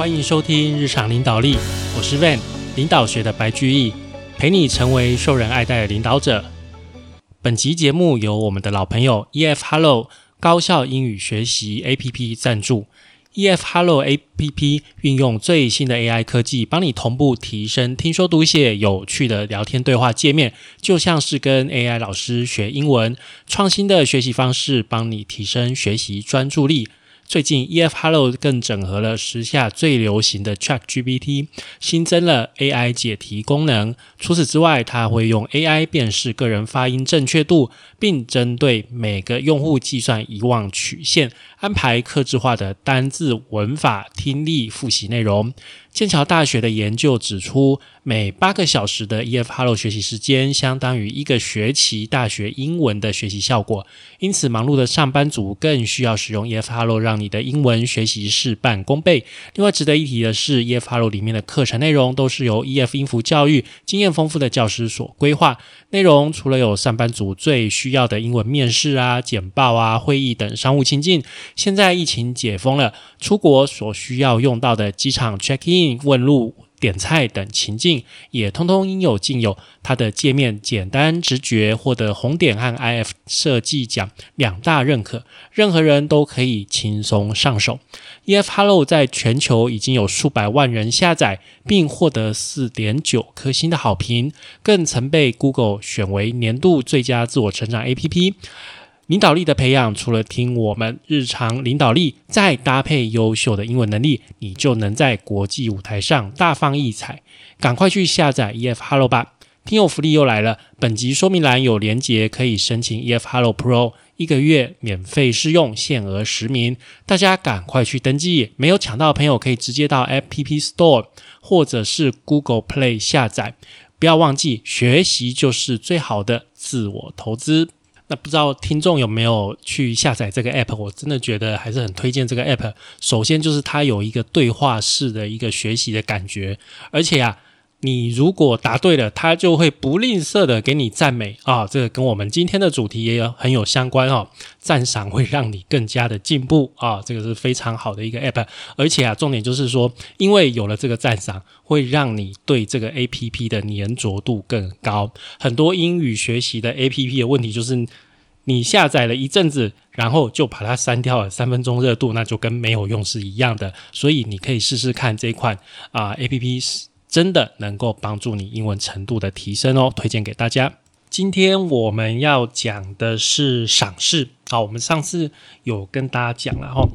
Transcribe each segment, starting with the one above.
欢迎收听日常领导力，我是 Van，领导学的白居易，陪你成为受人爱戴的领导者。本集节目由我们的老朋友 EF Hello 高效英语学习 APP 赞助。EF Hello APP 运用最新的 AI 科技，帮你同步提升听说读写有趣的聊天对话界面，就像是跟 AI 老师学英文。创新的学习方式，帮你提升学习专注力。最近，EF Hello 更整合了时下最流行的 ChatGPT，新增了 AI 解题功能。除此之外，它会用 AI 辨识个人发音正确度，并针对每个用户计算遗忘曲线，安排客制化的单字、文法、听力复习内容。剑桥大学的研究指出，每八个小时的 EF Hello 学习时间，相当于一个学期大学英文的学习效果。因此，忙碌的上班族更需要使用 EF Hello，让你的英文学习事半功倍。另外，值得一提的是，EF Hello 里面的课程内容都是由 EF 音符教育经验丰富的教师所规划。内容除了有上班族最需要的英文面试啊、简报啊、会议等商务情境，现在疫情解封了，出国所需要用到的机场 check in、问路、点菜等情境，也通通应有尽有。它的界面简单直觉，获得红点和 IF 设计奖两大认可，任何人都可以轻松上手。EF Hello 在全球已经有数百万人下载，并获得四点九颗星的好评，更曾被 Google 选为年度最佳自我成长 APP。领导力的培养，除了听我们日常领导力，再搭配优秀的英文能力，你就能在国际舞台上大放异彩。赶快去下载 EF Hello 吧！听友福利又来了，本集说明栏有连结，可以申请 EF Hello Pro。一个月免费试用，限额十名，大家赶快去登记。没有抢到的朋友，可以直接到 App Store 或者是 Google Play 下载。不要忘记，学习就是最好的自我投资。那不知道听众有没有去下载这个 App？我真的觉得还是很推荐这个 App。首先就是它有一个对话式的一个学习的感觉，而且啊。你如果答对了，他就会不吝啬的给你赞美啊！这个跟我们今天的主题也有很有相关哦。赞赏会让你更加的进步啊！这个是非常好的一个 app，而且啊，重点就是说，因为有了这个赞赏，会让你对这个 app 的粘着度更高。很多英语学习的 app 的问题就是，你下载了一阵子，然后就把它删掉了，三分钟热度，那就跟没有用是一样的。所以你可以试试看这款啊 app。真的能够帮助你英文程度的提升哦，推荐给大家。今天我们要讲的是赏识。好，我们上次有跟大家讲了哈，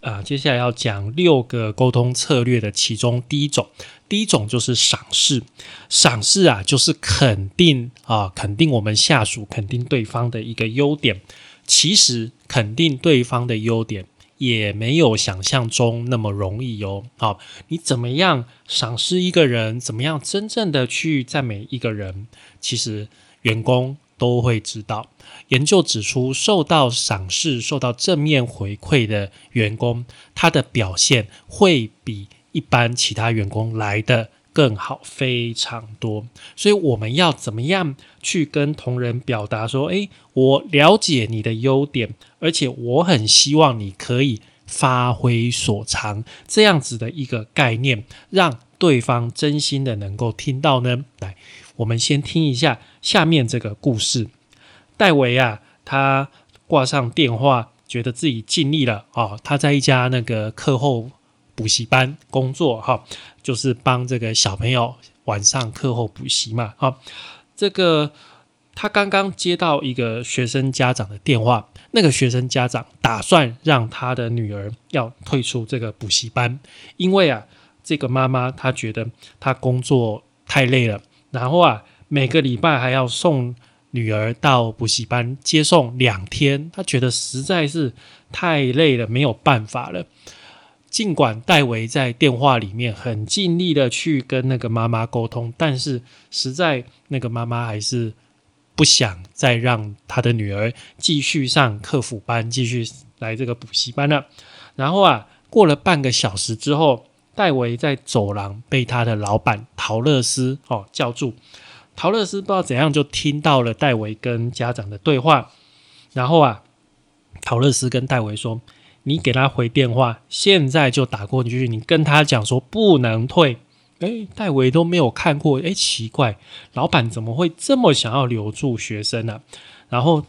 啊，接下来要讲六个沟通策略的其中第一种，第一种就是赏识。赏识啊，就是肯定啊，肯定我们下属，肯定对方的一个优点。其实肯定对方的优点。也没有想象中那么容易哦。好，你怎么样赏识一个人？怎么样真正的去赞美一个人？其实员工都会知道。研究指出，受到赏识、受到正面回馈的员工，他的表现会比一般其他员工来的更好，非常多。所以我们要怎么样去跟同仁表达说：“诶，我了解你的优点。”而且我很希望你可以发挥所长，这样子的一个概念，让对方真心的能够听到呢。来，我们先听一下下面这个故事。戴维啊，他挂上电话，觉得自己尽力了啊。他在一家那个课后补习班工作，哈，就是帮这个小朋友晚上课后补习嘛。好，这个他刚刚接到一个学生家长的电话。那个学生家长打算让他的女儿要退出这个补习班，因为啊，这个妈妈她觉得她工作太累了，然后啊，每个礼拜还要送女儿到补习班接送两天，她觉得实在是太累了，没有办法了。尽管戴维在电话里面很尽力的去跟那个妈妈沟通，但是实在那个妈妈还是。不想再让他的女儿继续上客服班，继续来这个补习班了。然后啊，过了半个小时之后，戴维在走廊被他的老板陶乐斯哦叫住。陶乐斯不知道怎样就听到了戴维跟家长的对话。然后啊，陶乐斯跟戴维说：“你给他回电话，现在就打过去，你跟他讲说不能退。哎，戴维都没有看过，哎，奇怪，老板怎么会这么想要留住学生呢？然后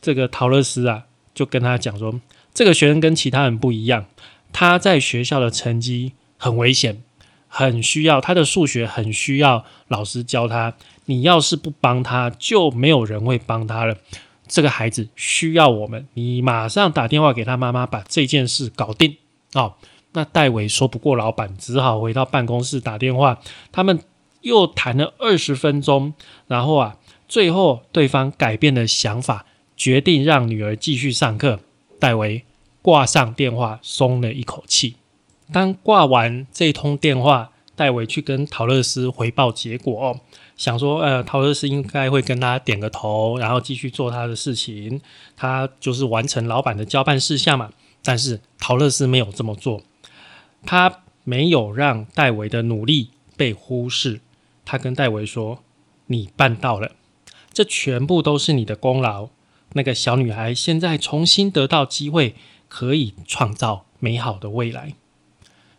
这个陶乐斯啊，就跟他讲说，这个学生跟其他人不一样，他在学校的成绩很危险，很需要他的数学，很需要老师教他。你要是不帮他，就没有人会帮他了。这个孩子需要我们，你马上打电话给他妈妈，把这件事搞定哦。那戴维说不过老板，只好回到办公室打电话。他们又谈了二十分钟，然后啊，最后对方改变了想法，决定让女儿继续上课。戴维挂上电话，松了一口气。当挂完这通电话，戴维去跟陶乐斯回报结果，想说，呃，陶乐斯应该会跟他点个头，然后继续做他的事情，他就是完成老板的交办事项嘛。但是陶乐斯没有这么做。他没有让戴维的努力被忽视，他跟戴维说：“你办到了，这全部都是你的功劳。那个小女孩现在重新得到机会，可以创造美好的未来。”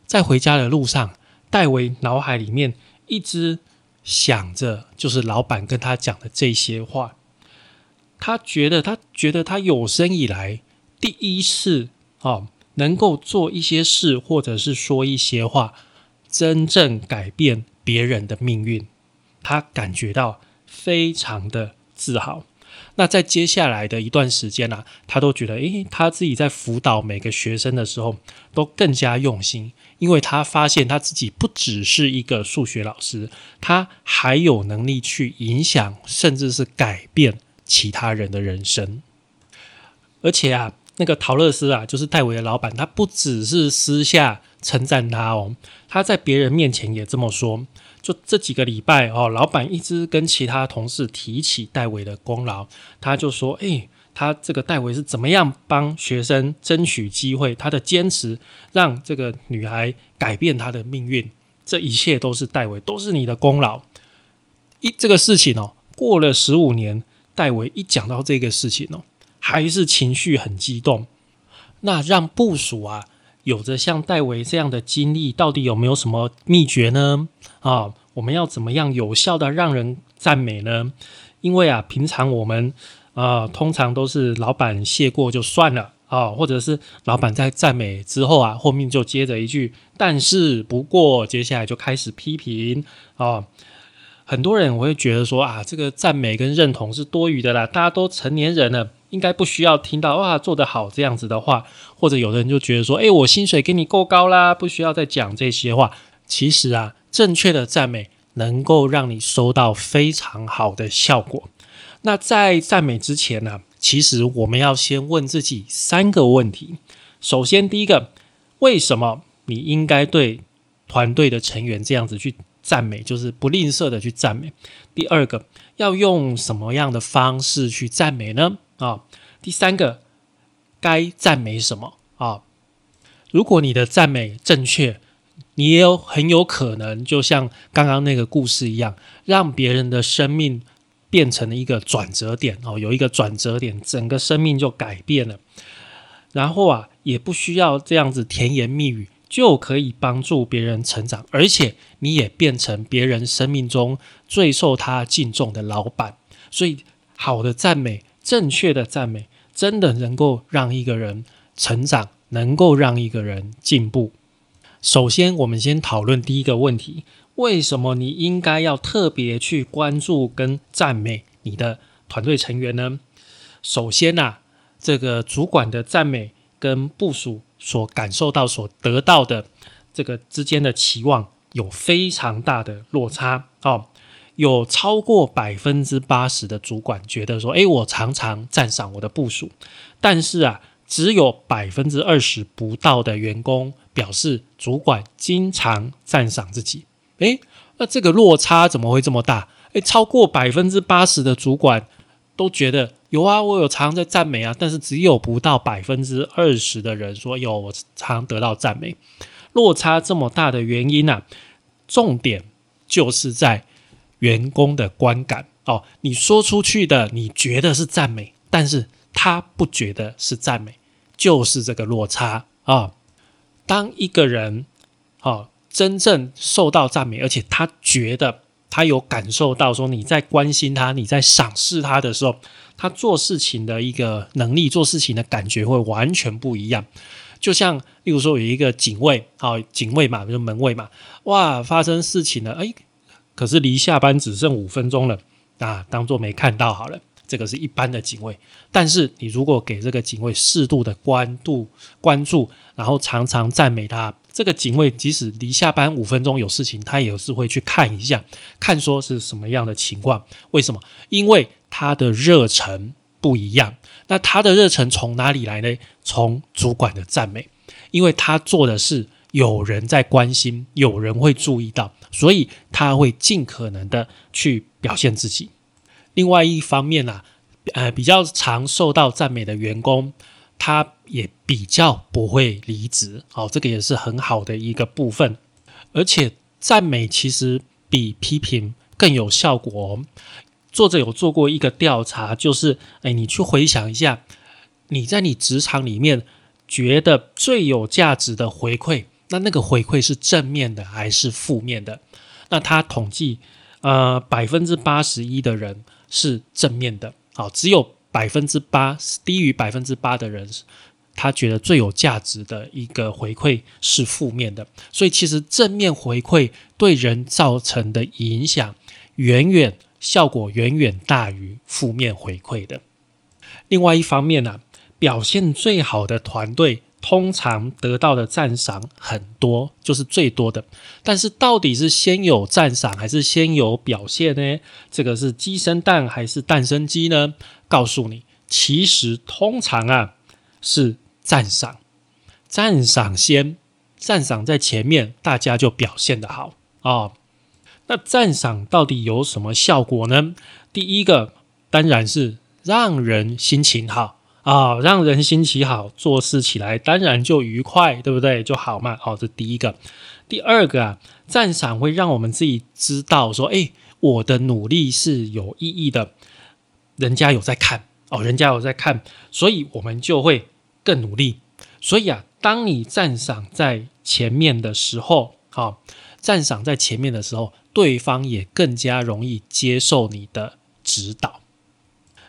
在回家的路上，戴维脑海里面一直想着，就是老板跟他讲的这些话。他觉得，他觉得他有生以来第一次哦。能够做一些事，或者是说一些话，真正改变别人的命运，他感觉到非常的自豪。那在接下来的一段时间呢，他都觉得，诶，他自己在辅导每个学生的时候，都更加用心，因为他发现他自己不只是一个数学老师，他还有能力去影响，甚至是改变其他人的人生，而且啊。那个陶乐斯啊，就是戴维的老板，他不只是私下称赞他哦，他在别人面前也这么说。就这几个礼拜哦，老板一直跟其他同事提起戴维的功劳，他就说：“哎，他这个戴维是怎么样帮学生争取机会？他的坚持让这个女孩改变她的命运，这一切都是戴维，都是你的功劳。”一这个事情哦，过了十五年，戴维一讲到这个事情哦。还是情绪很激动，那让部署啊有着像戴维这样的经历，到底有没有什么秘诀呢？啊，我们要怎么样有效的让人赞美呢？因为啊，平常我们啊，通常都是老板谢过就算了啊，或者是老板在赞美之后啊，后面就接着一句“但是不过”，接下来就开始批评啊。很多人我会觉得说啊，这个赞美跟认同是多余的啦，大家都成年人了。应该不需要听到哇做得好这样子的话，或者有的人就觉得说，诶，我薪水给你够高啦，不需要再讲这些话。其实啊，正确的赞美能够让你收到非常好的效果。那在赞美之前呢，其实我们要先问自己三个问题。首先，第一个，为什么你应该对团队的成员这样子去赞美，就是不吝啬的去赞美？第二个，要用什么样的方式去赞美呢？啊，第三个该赞美什么啊？如果你的赞美正确，你也有很有可能，就像刚刚那个故事一样，让别人的生命变成了一个转折点哦，有一个转折点，整个生命就改变了。然后啊，也不需要这样子甜言蜜语，就可以帮助别人成长，而且你也变成别人生命中最受他敬重的老板。所以，好的赞美。正确的赞美真的能够让一个人成长，能够让一个人进步。首先，我们先讨论第一个问题：为什么你应该要特别去关注跟赞美你的团队成员呢？首先呐，这个主管的赞美跟部署所感受到、所得到的这个之间的期望有非常大的落差哦。有超过百分之八十的主管觉得说：“诶，我常常赞赏我的部署，但是啊，只有百分之二十不到的员工表示主管经常赞赏自己。诶，那这个落差怎么会这么大？诶，超过百分之八十的主管都觉得有啊，我有常常在赞美啊，但是只有不到百分之二十的人说有，我常得到赞美。落差这么大的原因呢？重点就是在。”员工的观感哦，你说出去的，你觉得是赞美，但是他不觉得是赞美，就是这个落差啊。当一个人哦真正受到赞美，而且他觉得他有感受到说你在关心他、你在赏识他的时候，他做事情的一个能力、做事情的感觉会完全不一样。就像例如说有一个警卫，好警卫嘛，就门卫嘛，哇，发生事情了，哎，可是离下班只剩五分钟了啊，当做没看到好了。这个是一般的警卫，但是你如果给这个警卫适度的关注、关注，然后常常赞美他，这个警卫即使离下班五分钟有事情，他也是会去看一下，看说是什么样的情况。为什么？因为他的热忱不一样。那他的热忱从哪里来呢？从主管的赞美，因为他做的是有人在关心，有人会注意到，所以他会尽可能的去表现自己。另外一方面呢，呃，比较常受到赞美的员工，他也比较不会离职，好，这个也是很好的一个部分。而且赞美其实比批评更有效果。作者有做过一个调查，就是，哎，你去回想一下，你在你职场里面觉得最有价值的回馈，那那个回馈是正面的还是负面的？那他统计，呃，百分之八十一的人。是正面的，好，只有百分之八，低于百分之八的人，他觉得最有价值的一个回馈是负面的。所以其实正面回馈对人造成的影响，远远效果远远大于负面回馈的。另外一方面呢，表现最好的团队。通常得到的赞赏很多，就是最多的。但是到底是先有赞赏还是先有表现呢？这个是鸡生蛋还是蛋生鸡呢？告诉你，其实通常啊是赞赏，赞赏先，赞赏在前面，大家就表现的好啊。那赞赏到底有什么效果呢？第一个当然是让人心情好。啊，让人心情好，做事起来当然就愉快，对不对？就好嘛。好，这第一个。第二个啊，赞赏会让我们自己知道说，哎，我的努力是有意义的，人家有在看哦，人家有在看，所以我们就会更努力。所以啊，当你赞赏在前面的时候，好，赞赏在前面的时候，对方也更加容易接受你的指导。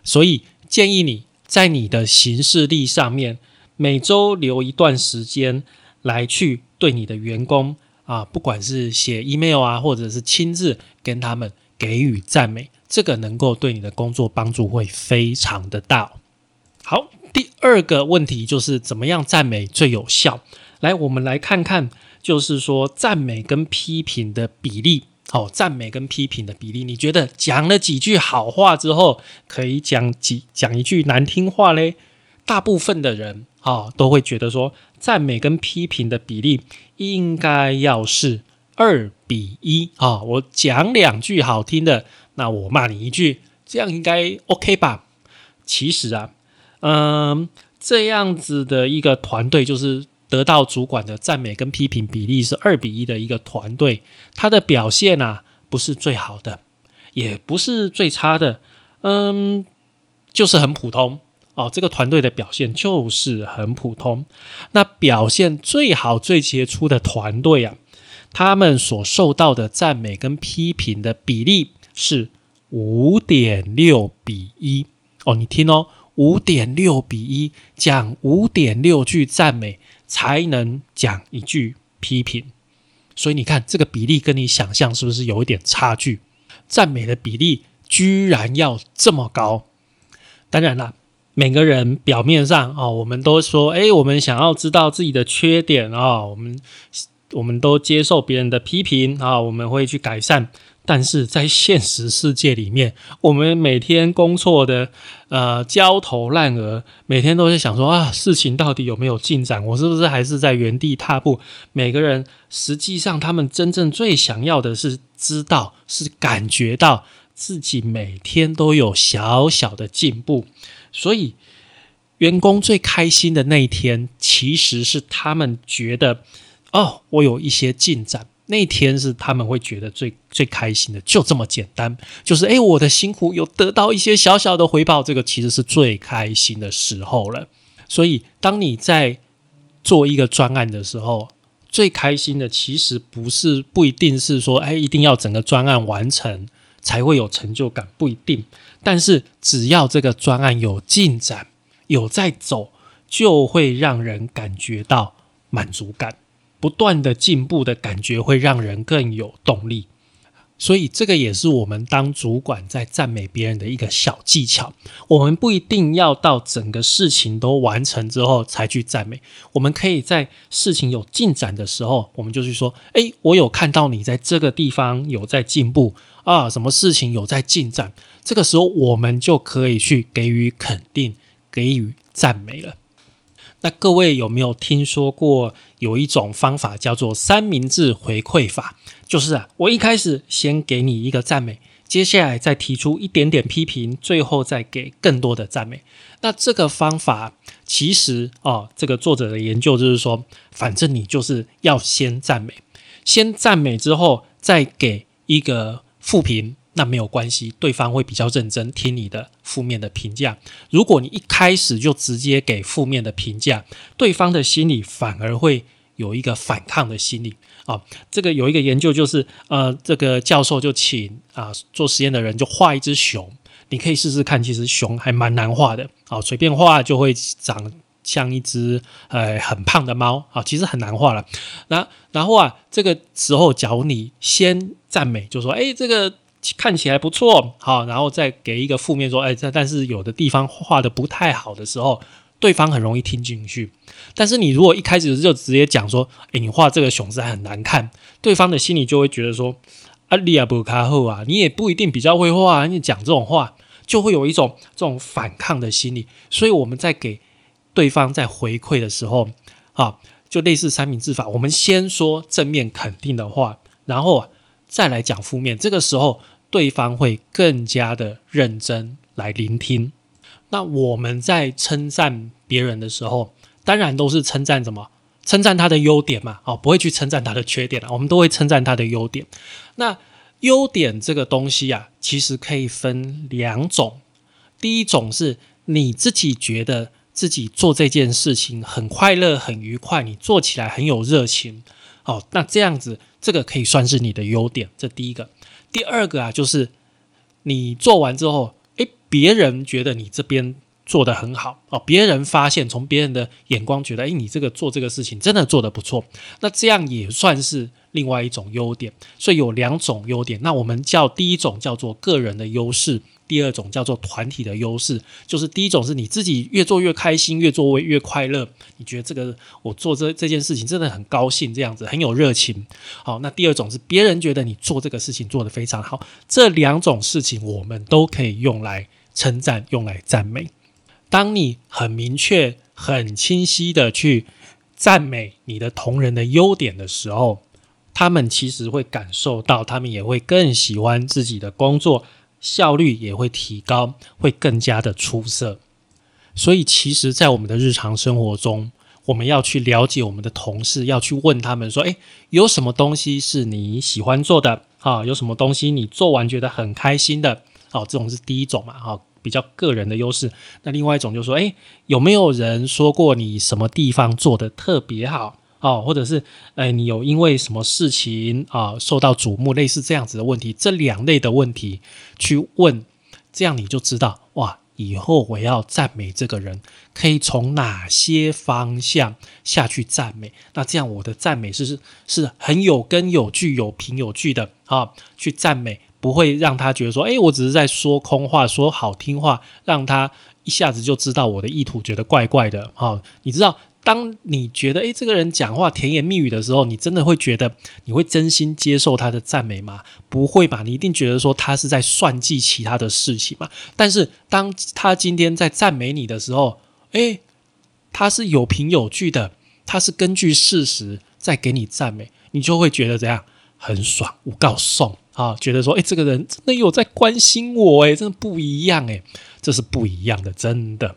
所以建议你。在你的行事历上面，每周留一段时间来去对你的员工啊，不管是写 email 啊，或者是亲自跟他们给予赞美，这个能够对你的工作帮助会非常的大。好，第二个问题就是怎么样赞美最有效？来，我们来看看，就是说赞美跟批评的比例。哦，赞美跟批评的比例，你觉得讲了几句好话之后，可以讲几讲一句难听话嘞？大部分的人啊，都会觉得说，赞美跟批评的比例应该要是二比一啊。我讲两句好听的，那我骂你一句，这样应该 OK 吧？其实啊，嗯，这样子的一个团队就是。得到主管的赞美跟批评比例是二比一的一个团队，他的表现啊不是最好的，也不是最差的，嗯，就是很普通哦。这个团队的表现就是很普通。那表现最好、最杰出的团队啊，他们所受到的赞美跟批评的比例是五点六比一哦。你听哦，五点六比一，讲五点六句赞美。才能讲一句批评，所以你看这个比例跟你想象是不是有一点差距？赞美的比例居然要这么高？当然了，每个人表面上哦，我们都说，哎，我们想要知道自己的缺点啊，我们我们都接受别人的批评啊，我们会去改善。但是在现实世界里面，我们每天工作的呃焦头烂额，每天都在想说啊，事情到底有没有进展？我是不是还是在原地踏步？每个人实际上，他们真正最想要的是知道，是感觉到自己每天都有小小的进步。所以，员工最开心的那一天，其实是他们觉得哦，我有一些进展。那天是他们会觉得最最开心的，就这么简单，就是诶，我的辛苦有得到一些小小的回报，这个其实是最开心的时候了。所以，当你在做一个专案的时候，最开心的其实不是不一定是说，哎，一定要整个专案完成才会有成就感，不一定。但是，只要这个专案有进展、有在走，就会让人感觉到满足感，不断的进步的感觉会让人更有动力。所以，这个也是我们当主管在赞美别人的一个小技巧。我们不一定要到整个事情都完成之后才去赞美，我们可以在事情有进展的时候，我们就去说：“诶，我有看到你在这个地方有在进步啊，什么事情有在进展。”这个时候，我们就可以去给予肯定，给予赞美了。那各位有没有听说过有一种方法叫做三明治回馈法？就是啊，我一开始先给你一个赞美，接下来再提出一点点批评，最后再给更多的赞美。那这个方法其实哦，这个作者的研究就是说，反正你就是要先赞美，先赞美之后再给一个负评，那没有关系，对方会比较认真听你的负面的评价。如果你一开始就直接给负面的评价，对方的心里反而会有一个反抗的心理。啊，这个有一个研究，就是呃，这个教授就请啊做实验的人就画一只熊，你可以试试看，其实熊还蛮难画的，啊，随便画就会长像一只呃很胖的猫，啊，其实很难画了。那然后啊，这个时候假如你先赞美，就说哎这个看起来不错，好，然后再给一个负面说，哎这但是有的地方画的不太好的时候。对方很容易听进去，但是你如果一开始就直接讲说：“诶，你画这个熊是很难看。”对方的心里就会觉得说：“啊，利亚布卡后啊，你也不一定比较会画，你讲这种话就会有一种这种反抗的心理。”所以我们在给对方在回馈的时候，啊，就类似三明治法，我们先说正面肯定的话，然后再来讲负面。这个时候，对方会更加的认真来聆听。那我们在称赞别人的时候，当然都是称赞什么？称赞他的优点嘛，哦，不会去称赞他的缺点了。我们都会称赞他的优点。那优点这个东西啊，其实可以分两种。第一种是你自己觉得自己做这件事情很快乐、很愉快，你做起来很有热情，哦，那这样子，这个可以算是你的优点。这第一个。第二个啊，就是你做完之后。诶别人觉得你这边做的很好哦，别人发现从别人的眼光觉得，哎，你这个做这个事情真的做的不错，那这样也算是另外一种优点。所以有两种优点，那我们叫第一种叫做个人的优势。第二种叫做团体的优势，就是第一种是你自己越做越开心，越做越快乐，你觉得这个我做这这件事情真的很高兴，这样子很有热情。好，那第二种是别人觉得你做这个事情做得非常好，这两种事情我们都可以用来称赞，用来赞美。当你很明确、很清晰的去赞美你的同仁的优点的时候，他们其实会感受到，他们也会更喜欢自己的工作。效率也会提高，会更加的出色。所以，其实，在我们的日常生活中，我们要去了解我们的同事，要去问他们说：“诶，有什么东西是你喜欢做的？啊，有什么东西你做完觉得很开心的？哦，这种是第一种嘛，哈，比较个人的优势。那另外一种就是说：诶，有没有人说过你什么地方做的特别好？”哦，或者是，哎，你有因为什么事情啊受到瞩目，类似这样子的问题，这两类的问题去问，这样你就知道，哇，以后我要赞美这个人，可以从哪些方向下去赞美？那这样我的赞美是是很有根有据、有凭有据的啊，去赞美，不会让他觉得说，哎，我只是在说空话、说好听话，让他一下子就知道我的意图，觉得怪怪的啊，你知道。当你觉得诶这个人讲话甜言蜜语的时候，你真的会觉得你会真心接受他的赞美吗？不会吧，你一定觉得说他是在算计其他的事情嘛。但是当他今天在赞美你的时候，诶，他是有凭有据的，他是根据事实在给你赞美，你就会觉得怎样很爽，我告送啊，觉得说诶这个人真的有在关心我，诶，真的不一样，诶，这是不一样的，真的。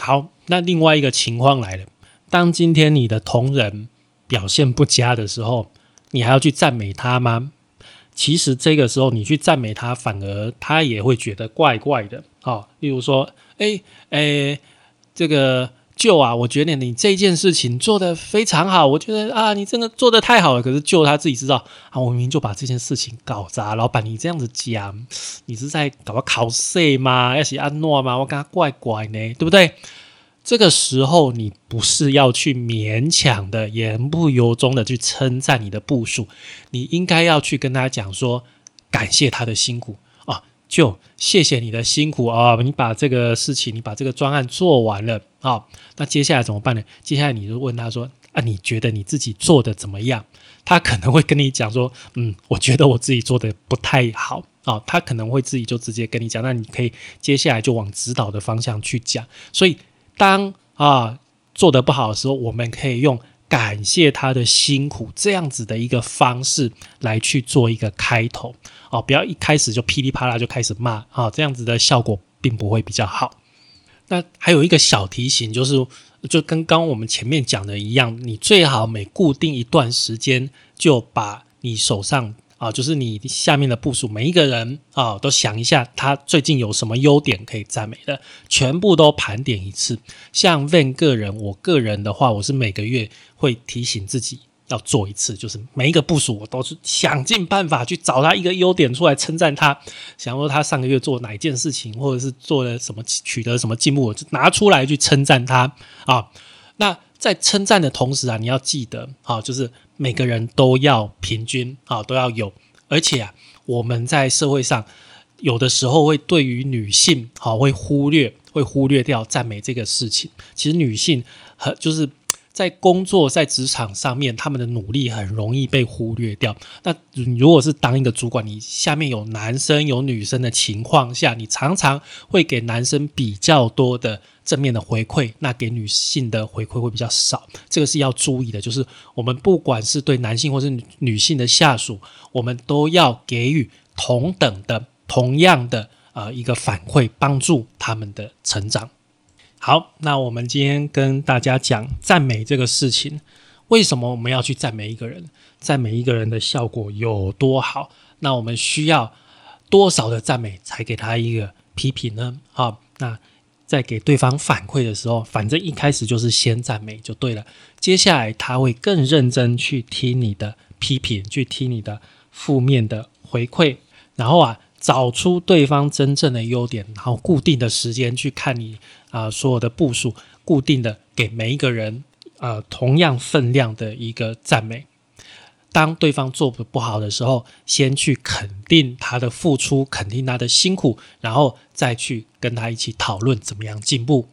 好，那另外一个情况来了。当今天你的同仁表现不佳的时候，你还要去赞美他吗？其实这个时候你去赞美他，反而他也会觉得怪怪的。哦，例如说，哎哎，这个舅啊，我觉得你这件事情做得非常好，我觉得啊，你真的做得太好了。可是舅他自己知道啊，我明明就把这件事情搞砸，老板你这样子讲，你是在搞个考试吗？要写安诺吗？我跟他怪怪呢，对不对？这个时候你不是要去勉强的、言不由衷的去称赞你的部署，你应该要去跟他讲说，感谢他的辛苦啊。就谢谢你的辛苦啊！你把这个事情，你把这个专案做完了啊，那接下来怎么办呢？接下来你就问他说：“啊，你觉得你自己做的怎么样？”他可能会跟你讲说：“嗯，我觉得我自己做的不太好啊。”他可能会自己就直接跟你讲，那你可以接下来就往指导的方向去讲。所以，当啊做的不好的时候，我们可以用。感谢他的辛苦，这样子的一个方式来去做一个开头哦，不要一开始就噼里啪啦就开始骂啊，这样子的效果并不会比较好。那还有一个小提醒，就是就跟刚我们前面讲的一样，你最好每固定一段时间就把你手上。啊，就是你下面的部署，每一个人啊，都想一下他最近有什么优点可以赞美的，全部都盘点一次。像 Van 个人，我个人的话，我是每个月会提醒自己要做一次，就是每一个部署，我都是想尽办法去找他一个优点出来称赞他，想说他上个月做哪一件事情，或者是做了什么取得什么进步，我就拿出来去称赞他啊。那在称赞的同时啊，你要记得啊，就是每个人都要平均啊，都要有。而且啊，我们在社会上有的时候会对于女性好会忽略，会忽略掉赞美这个事情。其实女性很就是。在工作在职场上面，他们的努力很容易被忽略掉。那如果是当一个主管，你下面有男生有女生的情况下，你常常会给男生比较多的正面的回馈，那给女性的回馈会比较少。这个是要注意的，就是我们不管是对男性或是女性的下属，我们都要给予同等的、同样的呃一个反馈，帮助他们的成长。好，那我们今天跟大家讲赞美这个事情，为什么我们要去赞美一个人？赞美一个人的效果有多好？那我们需要多少的赞美才给他一个批评呢？好，那在给对方反馈的时候，反正一开始就是先赞美就对了。接下来他会更认真去听你的批评，去听你的负面的回馈，然后啊。找出对方真正的优点，然后固定的时间去看你啊所有的步数，固定的给每一个人呃同样分量的一个赞美。当对方做的不好的时候，先去肯定他的付出，肯定他的辛苦，然后再去跟他一起讨论怎么样进步。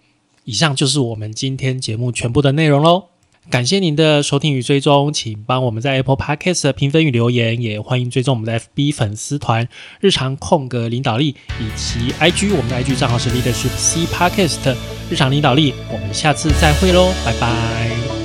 以上就是我们今天节目全部的内容喽。感谢您的收听与追踪，请帮我们在 Apple Podcast 评分与留言，也欢迎追踪我们的 FB 粉丝团“日常空格领导力”以及 IG，我们的 IG 账号是 Leadership C Podcast 日常领导力。我们下次再会喽，拜拜。